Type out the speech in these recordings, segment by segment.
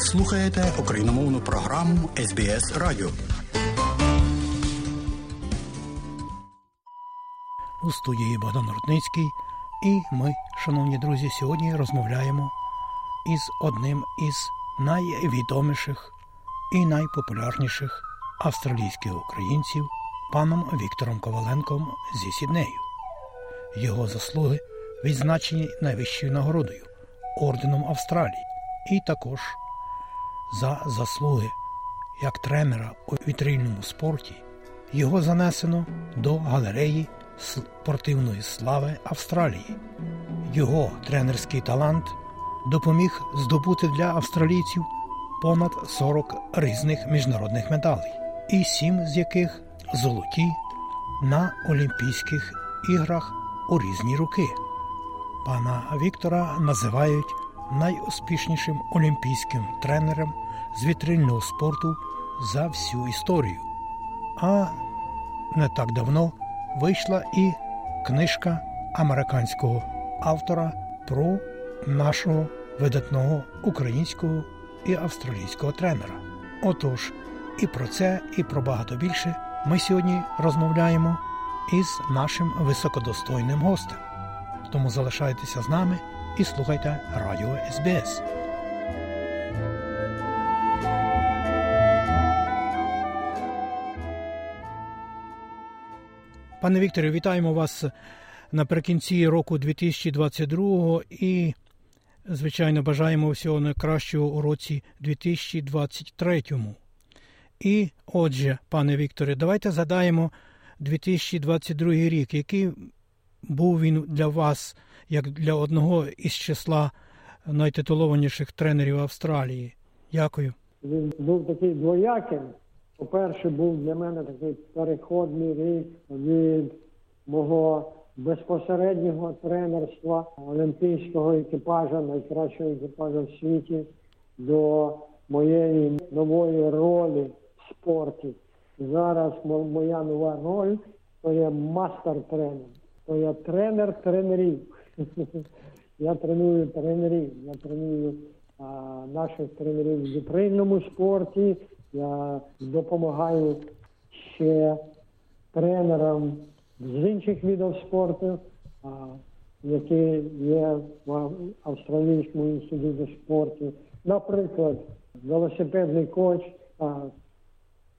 Слухаєте україномовну програму СБС Радіо. У студії Богдан Рудницький. І ми, шановні друзі, сьогодні розмовляємо із одним із найвідоміших і найпопулярніших австралійських українців паном Віктором Коваленком зі Сіднею. Його заслуги відзначені найвищою нагородою орденом Австралії, і також за заслуги як тренера у вітрильному спорті його занесено до галереї спортивної слави Австралії. Його тренерський талант допоміг здобути для австралійців понад 40 різних міжнародних медалей, і сім з яких золоті на Олімпійських іграх у різні роки. Пана Віктора називають найуспішнішим олімпійським тренером з вітрильного спорту за всю історію. А не так давно вийшла і книжка американського автора про нашого видатного українського і австралійського тренера. Отож, і про це, і про багато більше ми сьогодні розмовляємо із нашим високодостойним гостем. Тому залишайтеся з нами і слухайте Радіо СБС. Пане Вікторе, вітаємо вас наприкінці року 2022 і, звичайно, бажаємо всього найкращого у році 2023. І отже, пане Вікторе, давайте задаємо 2022 рік, який був він для вас як для одного із числа найтитулованіших тренерів Австралії. Дякую. Він був такий двояким. По-перше, був для мене такий переходний рік від мого безпосереднього тренерства олімпійського екіпажа, найкращого екіпажа в світі, до моєї нової ролі в спорті. Зараз моя нова роль то є мастер-тренер, то я тренер тренерів. Я треную тренерів, я треную а, наших тренерів в вітрильному спорті. Я допомагаю ще тренерам з інших видів спорту, які є в Австралійському інституті спорту. Наприклад, велосипедний коч,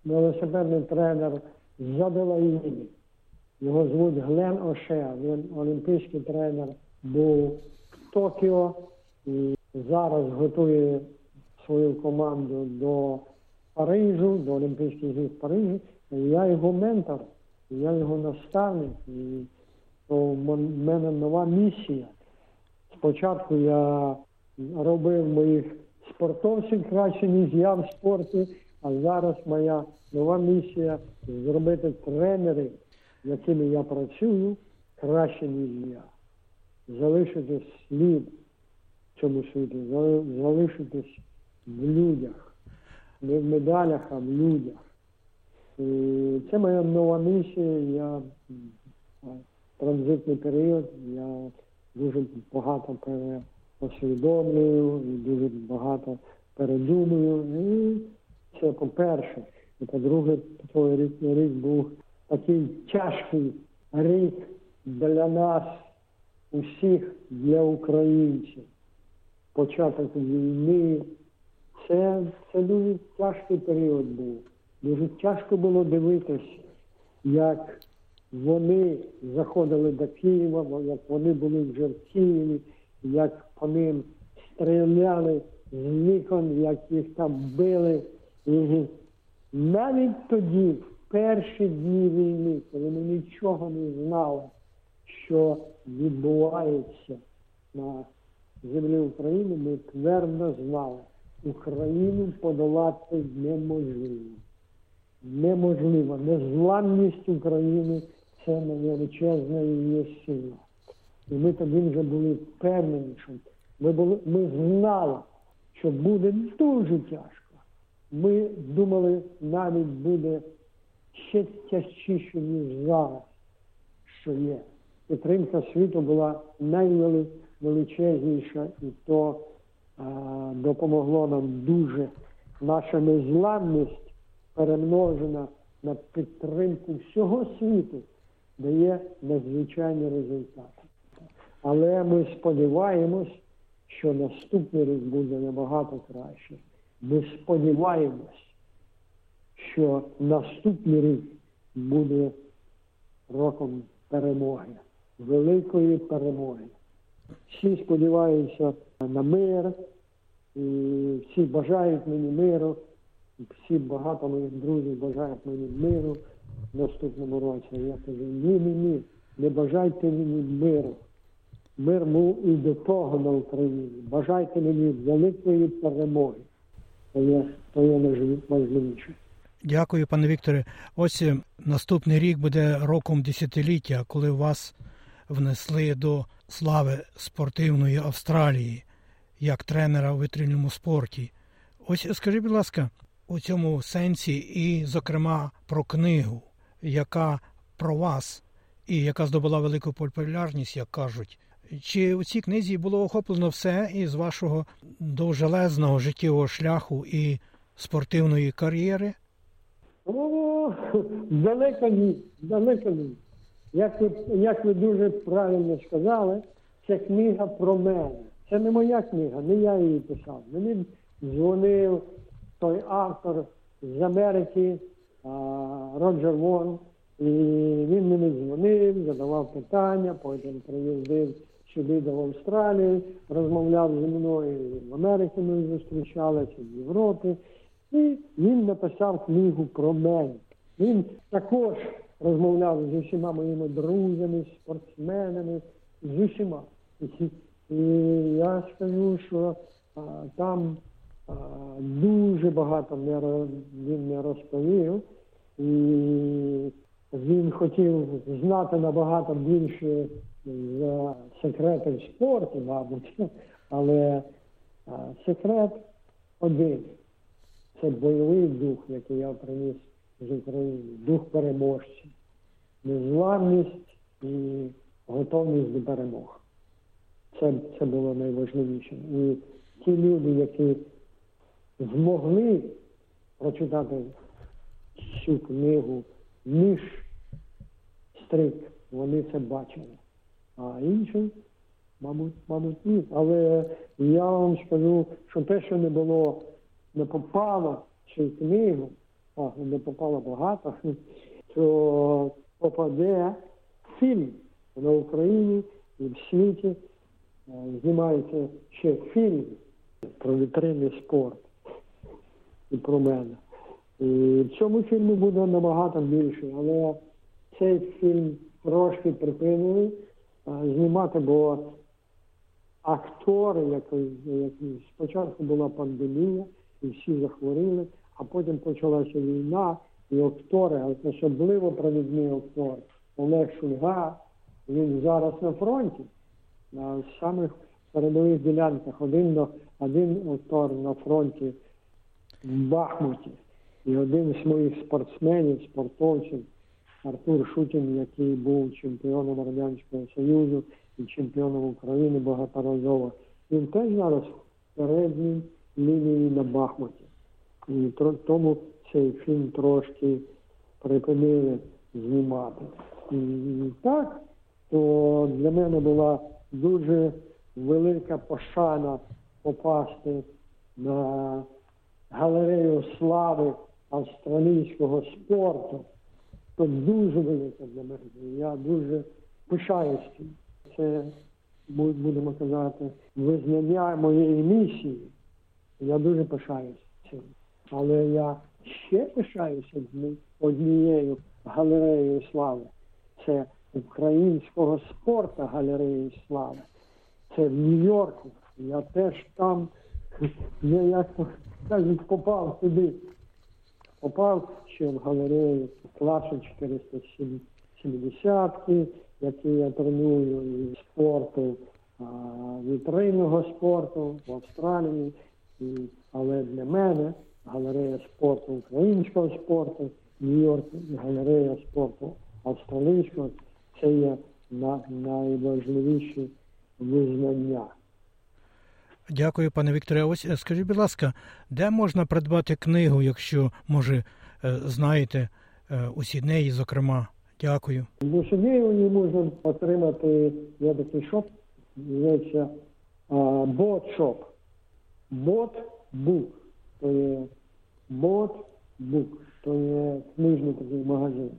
велосипедний тренер з Аделаїди. Його звуть Глен Оше. Він олімпійський тренер був в Токіо і зараз готує свою команду до Парижу, до Олімпійських ігор в Парижі. Я його ментор, я його наставник. І то в мене нова місія. Спочатку я робив моїх спортовців краще, ніж я в спорті, а зараз моя нова місія зробити тренерів, якими я працюю, краще, ніж я. Залишити слід в цьому світі, залишитись в людях, не в медалях, а в людях. І Це моя нова місія. Я транзитний період, я дуже багато переосвідомлюю дуже багато передумую. І це по-перше. І по-друге, той рік, рік був такий тяжкий рік для нас, усіх, для українців. Початок війни. Це, це дуже тяжкий період був. Дуже тяжко було дивитися, як вони заходили до Києва, як вони були вже в Києві, як по ним стріляли з вікон, як їх там били. І навіть тоді, в перші дні війни, коли ми нічого не знали, що відбувається на землі України, ми твердо знали, Україну подолати неможливо. Неможливо. Незламність України це величезна її сила. І ми тоді вже були впевнені, що ми були, ми знали, що буде дуже тяжко. Ми думали, навіть буде ще тяжчіше, ніж зараз, що є. Підтримка світу була найвеличезніша, і то допомогло нам дуже. Наша незламність перемножена на підтримку всього світу, дає надзвичайні результати. Але ми сподіваємось, що наступний рік буде набагато краще. Ми сподіваємось, що наступний рік буде роком перемоги, великої перемоги. Всі сподіваються на мир, і всі бажають мені миру, всі багато моїх друзів бажають мені миру в наступному році. Я кажу, ні, ні, ні, не бажайте мені миру. Мир був і до того на Україні. Бажайте мені великої перемоги. То є, то є найважливіше. Дякую, пане Вікторе. Ось наступний рік буде роком десятиліття, коли вас внесли до слави спортивної Австралії як тренера у витрільному спорті. Ось скажіть, будь ласка, у цьому сенсі, і, зокрема, про книгу, яка про вас і яка здобула велику популярність, як кажуть. Чи у цій книзі було охоплено все із вашого довжелезного життєвого шляху і спортивної кар'єри? О, далеко ні, далеко ні. Як ви, як ви дуже правильно сказали, це книга про мене. Це не моя книга, не я її писав. Мені дзвонив той автор з Америки, Роджер Вон, і він мені дзвонив, задавав питання, потім приїздив сюди до Австралії, розмовляв зі мною в Америці ми зустрічалися, в Європі. І він написав книгу про мене. Він також розмовляв з усіма моїми друзями, спортсменами, з усіма. І я скажу, що а, там а, дуже багато не, він не розповів, і він хотів знати набагато більше за секретів спорту, мабуть, але а, секрет один. Це бойовий дух, який я приніс з України, дух переможця, незламність і готовність до перемог. Це це було найважливіше. І ті люди, які змогли прочитати цю книгу між стрик, вони це бачили. А інші, мабуть, мабуть, ні. Але я вам скажу, що те, що не було, не попало в цю книгу, а не попало багато, то попаде фільм на Україні і в світі. Е, знімається ще фільм про вітринний спорт і про мене. І в цьому фільмі буде набагато більше, але цей фільм трошки припинили е, знімати, бо актори, які, які спочатку була пандемія, і всі захворіли, а потім почалася війна, і актори, особливо провідний актор Олег Шульга, він зараз на фронті на самих передових ділянках. Один один автор на фронті в Бахмуті. І один з моїх спортсменів, спортовців, Артур Шутін, який був чемпіоном Радянського Союзу і чемпіоном України багаторазово, він теж зараз в передній лінії на Бахмуті. І тому цей фільм трошки припинили знімати. І так, то для мене була дуже велика пошана попасти на галерею слави австралійського спорту. Це дуже велика для мене. Я дуже пишаюсь цим. Це, будемо казати, визнання моєї місії. Я дуже пишаюсь цим. Але я ще пишаюся однією галереєю слави. Це українського спорту галереї слави. Це в Нью-Йорку. Я теж там, я як попав туди. Попав ще в галерею класу 470, який я треную і спорту, вітринного спорту в Австралії. І, але для мене галерея спорту українського спорту, Нью-Йорк, галерея спорту австралійського це є найважливіші визнання. Дякую, пане Вікторе. Ось е, скажіть, будь ласка, де можна придбати книгу, якщо, може, е, знаєте е, у Сіднеї, зокрема? Дякую. В Сиднеї можна отримати, є такий шоп, називається бот-шоп. Бот-бук. То є бот-бук. То є книжний такий магазин.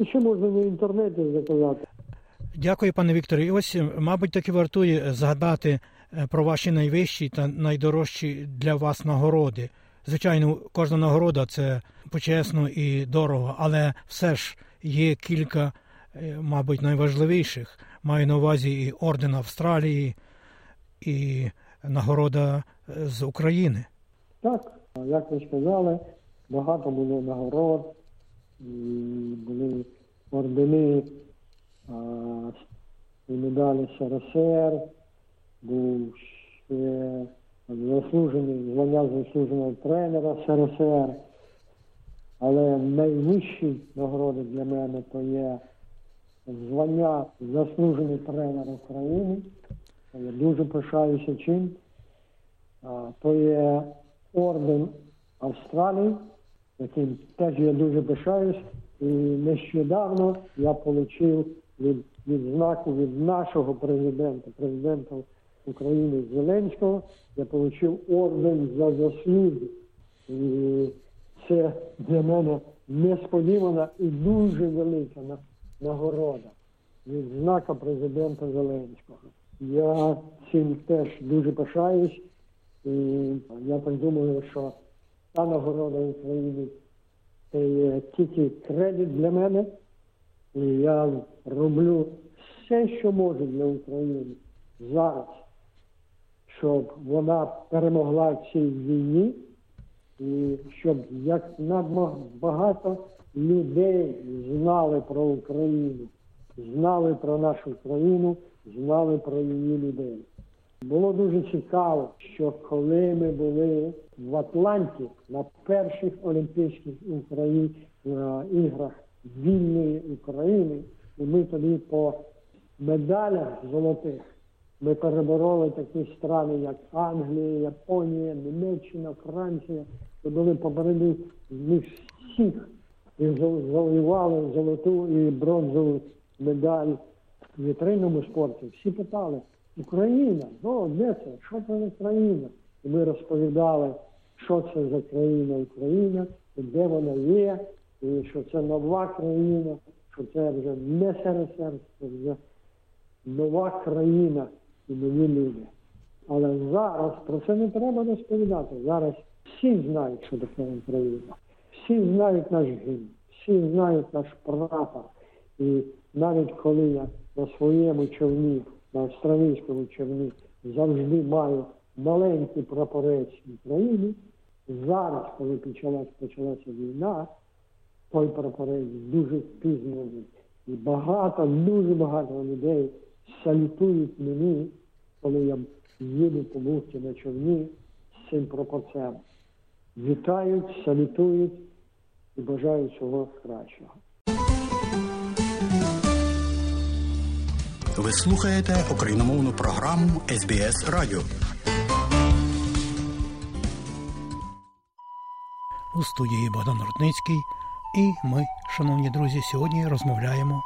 І ще можна в інтернеті заказати. Дякую, пане Вікторе. І ось, е, мабуть, таки вартує згадати е, про ваші найвищі та найдорожчі для вас нагороди. Звичайно, кожна нагорода це почесно і дорого, але все ж є кілька, е, мабуть, найважливіших. Маю на увазі і орден Австралії, і нагорода з України. Так, як ви сказали, багато було нагород, були ордени і медалі СРСР, був ще заслужений звання заслуженого тренера СРСР. Але найвищі нагороди для мене то є звання заслужений тренер України. Я дуже пишаюся чим. То є орден Австралії, яким теж я дуже пишаюсь. І нещодавно я отримав від відзнаку від нашого президента, президента України Зеленського, я отримав орден за заслуги. І це для мене несподівана і дуже велика нагорода від знака президента Зеленського. Я цим теж дуже пишаюсь. І я так думаю, що та нагорода України це тільки кредит для мене. І я роблю все, що можу для України зараз, щоб вона перемогла в цій війні, і щоб як багато людей знали про Україну, знали про нашу країну, знали про її людей. Було дуже цікаво, що коли ми були в Атланті на перших Олімпійських Україн, іграх вільної України, і ми тоді по медалях золотих ми перебороли такі страни, як Англія, Японія, Німеччина, Франція. Ми були попереду них всіх і завоювали золоту і бронзову медаль в вітринному спорті. Всі питали, Україна, ну де це? Що це за країна? І ми розповідали, що це за країна Україна, і де вона є, і що це нова країна, що це вже не СРСР, це вже нова країна і нові люди. Але зараз про це не треба розповідати. Зараз всі знають, що таке Україна. Всі знають наш гімн, всі знають наш прапор. І навіть коли я на своєму човні, австралійському човні, завжди маю маленький прапорець України, зараз, коли почалась, почалася війна, той прапорець дуже впізнаний. І багато, дуже багато людей салютують мені, коли я їду по бухті на човні з цим прапорцем. Вітають, салютують і бажають всього кращого. Ви слухаєте україномовну програму СБС Радіо. У студії Богдан Рудницький. І ми, шановні друзі, сьогодні розмовляємо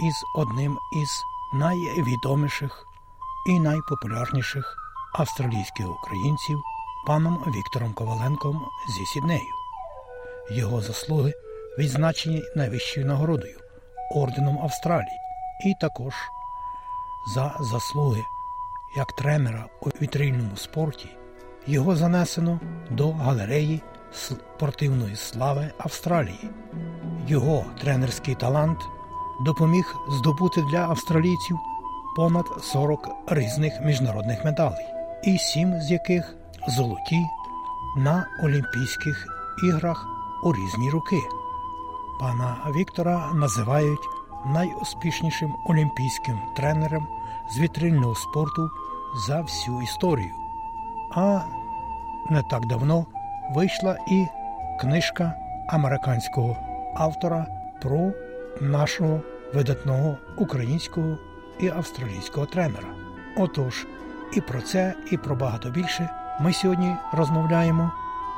із одним із найвідоміших і найпопулярніших австралійських українців паном Віктором Коваленком зі Сіднею. Його заслуги відзначені найвищою нагородою орденом Австралії, і також за заслуги як тренера у вітрильному спорті його занесено до галереї спортивної слави Австралії. Його тренерський талант допоміг здобути для австралійців понад 40 різних міжнародних медалей, і сім з яких золоті на Олімпійських іграх у різні роки. Пана Віктора називають найуспішнішим олімпійським тренером з вітрильного спорту за всю історію. А не так давно вийшла і книжка американського автора про нашого видатного українського і австралійського тренера. Отож, І про це, і про багато більше ми сьогодні розмовляємо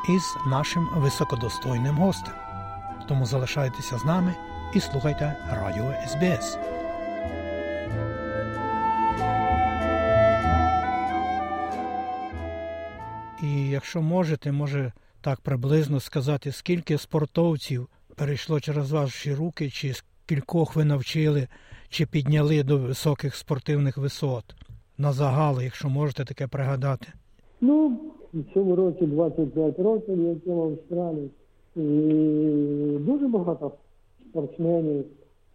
із нашим високодостойним гостем. Тому залишайтеся з нами і слухайте Радіо СБС. І якщо можете, може так приблизно сказати, скільки спортовців перейшло через ваші руки, чи скількох ви навчили, чи підняли до високих спортивних висот на загал, якщо можете таке пригадати. Ну, в цьому році 25 років, я в Австралії. І дуже багато спортсменів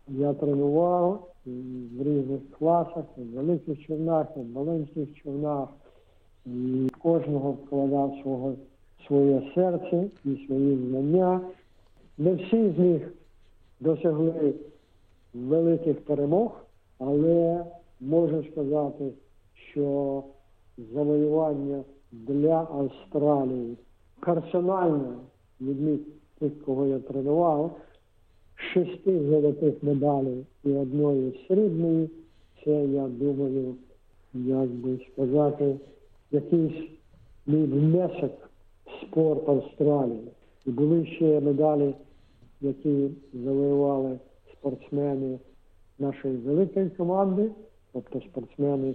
я тренував в різних класах, в великих човнах, в маленьких човнах. І кожного вкладав свого, своє серце і свої знання. Не всі з них досягли великих перемог, але можу сказати, що завоювання для Австралії персонально від тих, кого я тренував, шести золотих медалей і одної срібної, це, я думаю, як би сказати, якийсь мій внесок в спорт Австралії. І були ще медалі, які завоювали спортсмени нашої великої команди, тобто спортсмени,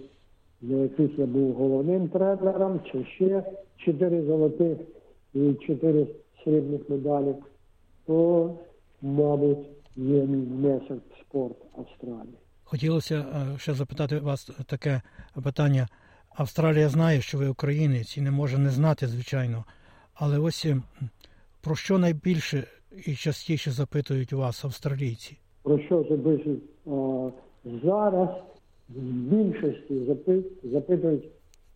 для яких я був головним тренером, чи ще чотири золотих і чотири срібних медалів, то, мабуть, є мій внесок в спорт Австралії. Хотілося е, ще запитати вас таке питання. Австралія знає, що ви українець і не може не знати, звичайно. Але ось е, про що найбільше і частіше запитують вас австралійці? Про що запитують? Зараз в більшості запитують,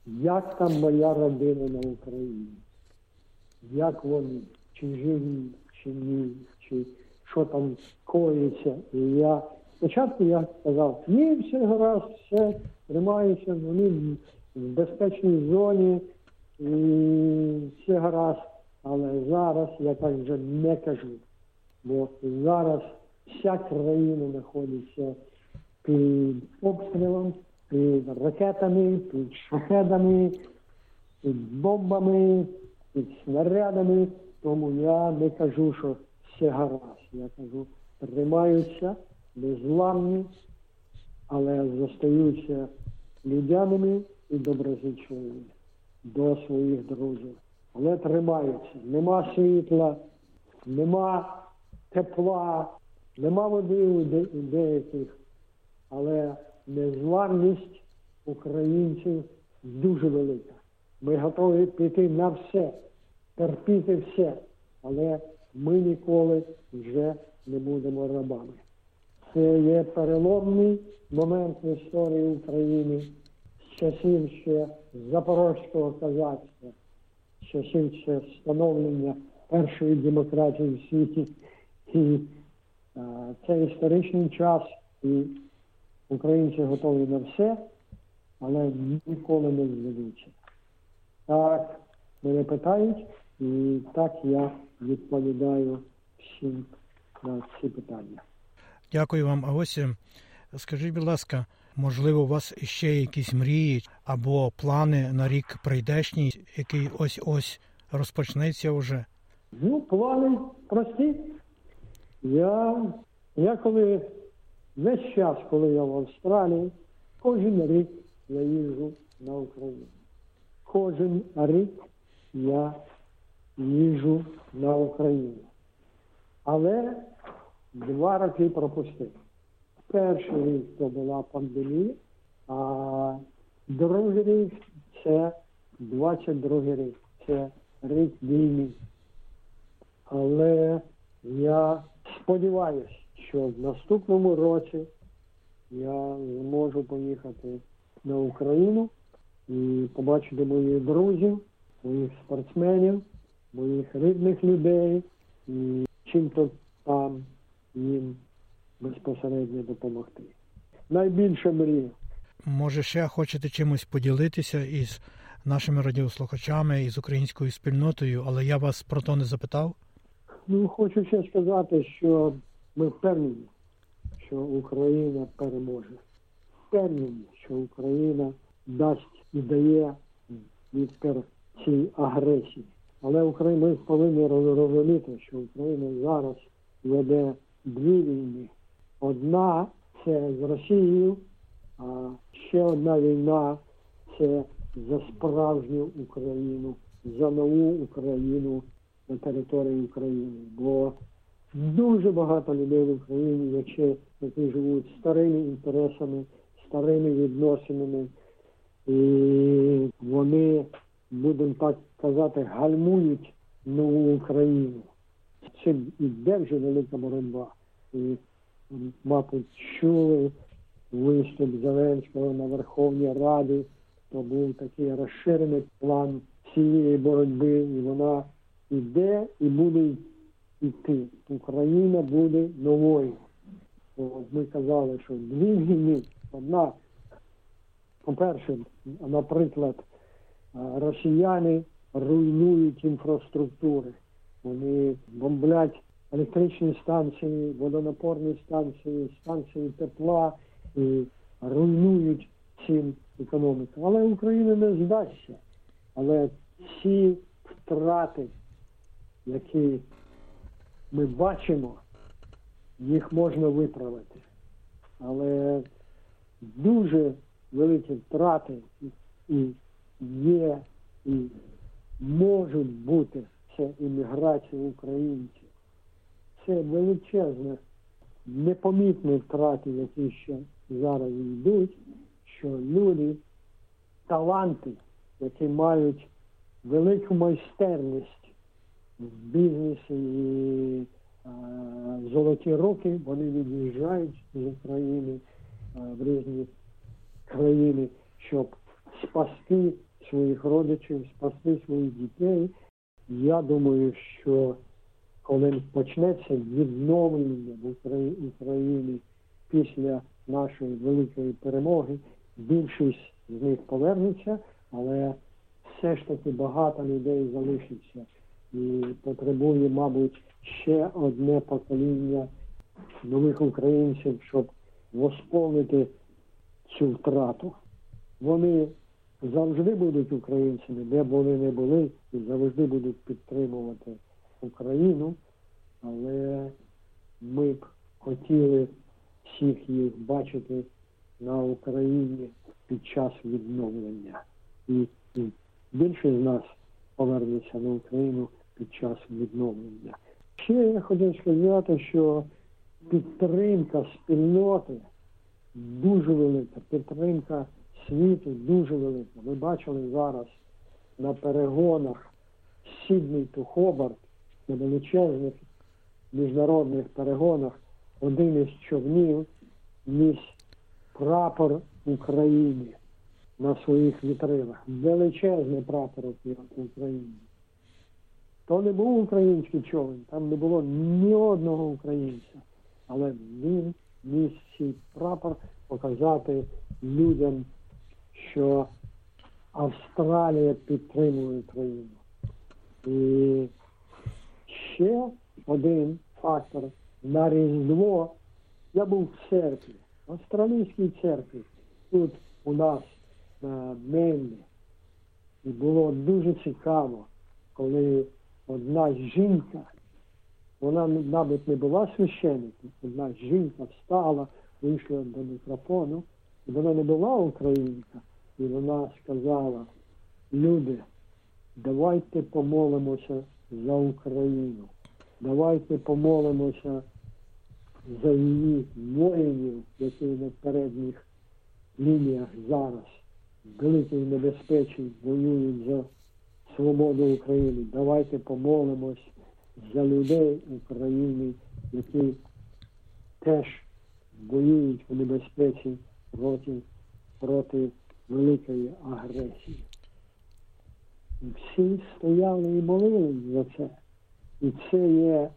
як там моя родина на Україні, як вони, чи живі, чи ні, чи що там коїться. І я спочатку я сказав, ні, все гаразд, все тримаюся, вони в безпечній зоні і все гаразд. Але зараз я так вже не кажу. Бо зараз вся країна знаходиться під обстрілом, під ракетами, під шахедами, під бомбами, під снарядами. Тому я не кажу, що все гаразд. Я кажу, тримаються, незламні, але зостаються людяними і доброзичливими до своїх друзів. Але тримаються. Нема світла, нема тепла, нема води у деяких, але незламність українців дуже велика. Ми готові піти на все, терпіти все, але ми ніколи вже не будемо рабами. Це є переломний момент в історії України з часів ще Запорозького козацтва, з часів ще становлення першої демократії в світі. І а, це історичний час, і українці готові на все, але ніколи не зведуться. Так мене питають, і так я відповідаю всім на ці питання. Дякую вам. А ось скажіть, будь ласка, можливо, у вас ще якісь мрії або плани на рік прийдешній, який ось ось розпочнеться вже? Ну, плани прості. Я, я коли весь час, коли я в Австралії, кожен рік я їжджу на Україну. Кожен рік я їжджу на Україну. Але два роки пропустив. Перший рік то була пандемія, а другий рік це 22 рік. Це рік війни. Але я сподіваюся, що в наступному році я зможу поїхати на Україну і побачити моїх друзів, моїх спортсменів, моїх рідних людей і чим-то там їм безпосередньо допомогти. Найбільше мрія. Може, ще хочете чимось поділитися із нашими радіослухачами і з українською спільнотою, але я вас про то не запитав. Ну, хочу ще сказати, що ми впевнені, що Україна переможе. Впевнені, що Україна дасть і дає відпір цій агресії. Але Україна ми повинні розуміти, що Україна зараз веде дві війни. Одна це з Росією, а ще одна війна це за справжню Україну, за нову Україну на території України. Бо дуже багато людей в Україні, які, які живуть старими інтересами, старими відносинами, і вони, будемо так казати, гальмують нову Україну. Це іде вже велика боротьба. І, мабуть, чули виступ Зеленського на Верховній Раді, то був такий розширений план цієї боротьби, і вона йде і буде йти. Україна буде новою. Ми казали, що дві війни, одна, по-перше, наприклад, росіяни руйнують інфраструктури. Вони бомблять електричні станції, водонапорні станції, станції тепла і руйнують цим економіку. Але Україна не здасться. Але ці втрати, які ми бачимо, їх можна виправити. Але дуже великі втрати і є, і можуть бути це імміграція українців. Це величезне, непомітні втрати, які ще зараз йдуть, що люди, таланти, які мають велику майстерність в бізнесі і а, золоті роки, вони від'їжджають з України а, в різні країни, щоб спасти своїх родичів, спасти своїх дітей. Я думаю, що коли почнеться відновлення в Україні після нашої великої перемоги, більшість з них повернеться, але все ж таки багато людей залишиться і потребує, мабуть, ще одне покоління нових українців, щоб восполнити цю втрату. Вони завжди будуть українцями, де вони не були, і завжди будуть підтримувати Україну, але ми б хотіли всіх їх бачити на Україні під час відновлення. І, і більше з нас повернеться на Україну під час відновлення. Ще я хотів сказати, що підтримка спільноти дуже велика, підтримка світу дуже велика. Ми бачили зараз на перегонах Сідний ту Хобарт, на величезних міжнародних перегонах один із човнів ніс прапор України на своїх вітринах. Величезний прапор України. То не був український човен, там не було ні одного українця. Але він ніс цей прапор показати людям, що Австралія підтримує Україну. І ще один фактор на Різдво. Я був в церкві, в австралійській церкві, тут у нас на Мельні. І було дуже цікаво, коли одна жінка, вона, мабуть, не була священником, одна жінка встала, вийшла до мікрофону, вона не була українка, і вона сказала, люди, давайте помолимося за Україну, давайте помолимося за її воїнів, які на передніх лініях зараз великій небезпечі воюють за свободу України. Давайте помолимось за людей України, які теж воюють в небезпеці проти, проти великої агресії. Всі стояли і молились за це. І це є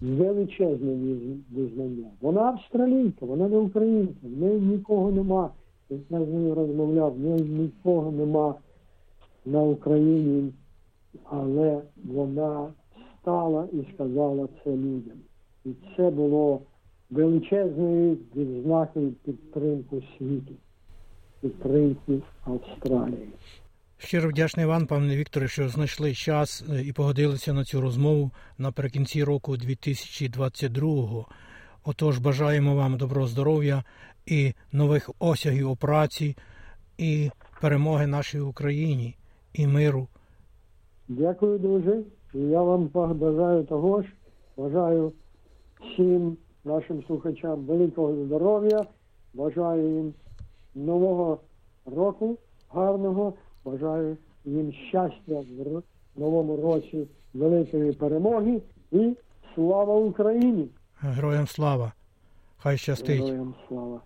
величезне визнання. Вона австралійка, вона не українка, в неї нікого нема. Я з нею розмовляв, в неї нікого нема на Україні, але вона стала і сказала це людям. І це було величезною відзнакою підтримку світу. підтримки Австралії. Щиро вдячний вам, пане Вікторе, що знайшли час е, і погодилися на цю розмову наприкінці року 2022. Отож, бажаємо вам доброго здоров'я і нових осягів у праці, і перемоги нашій Україні, і миру. Дякую дуже. Я вам бажаю того ж. Бажаю всім нашим слухачам великого здоров'я. Бажаю їм нового року гарного. Бажаю їм щастя в новому році, великої перемоги і слава Україні! Героям слава! Хай щастить! Героям слава!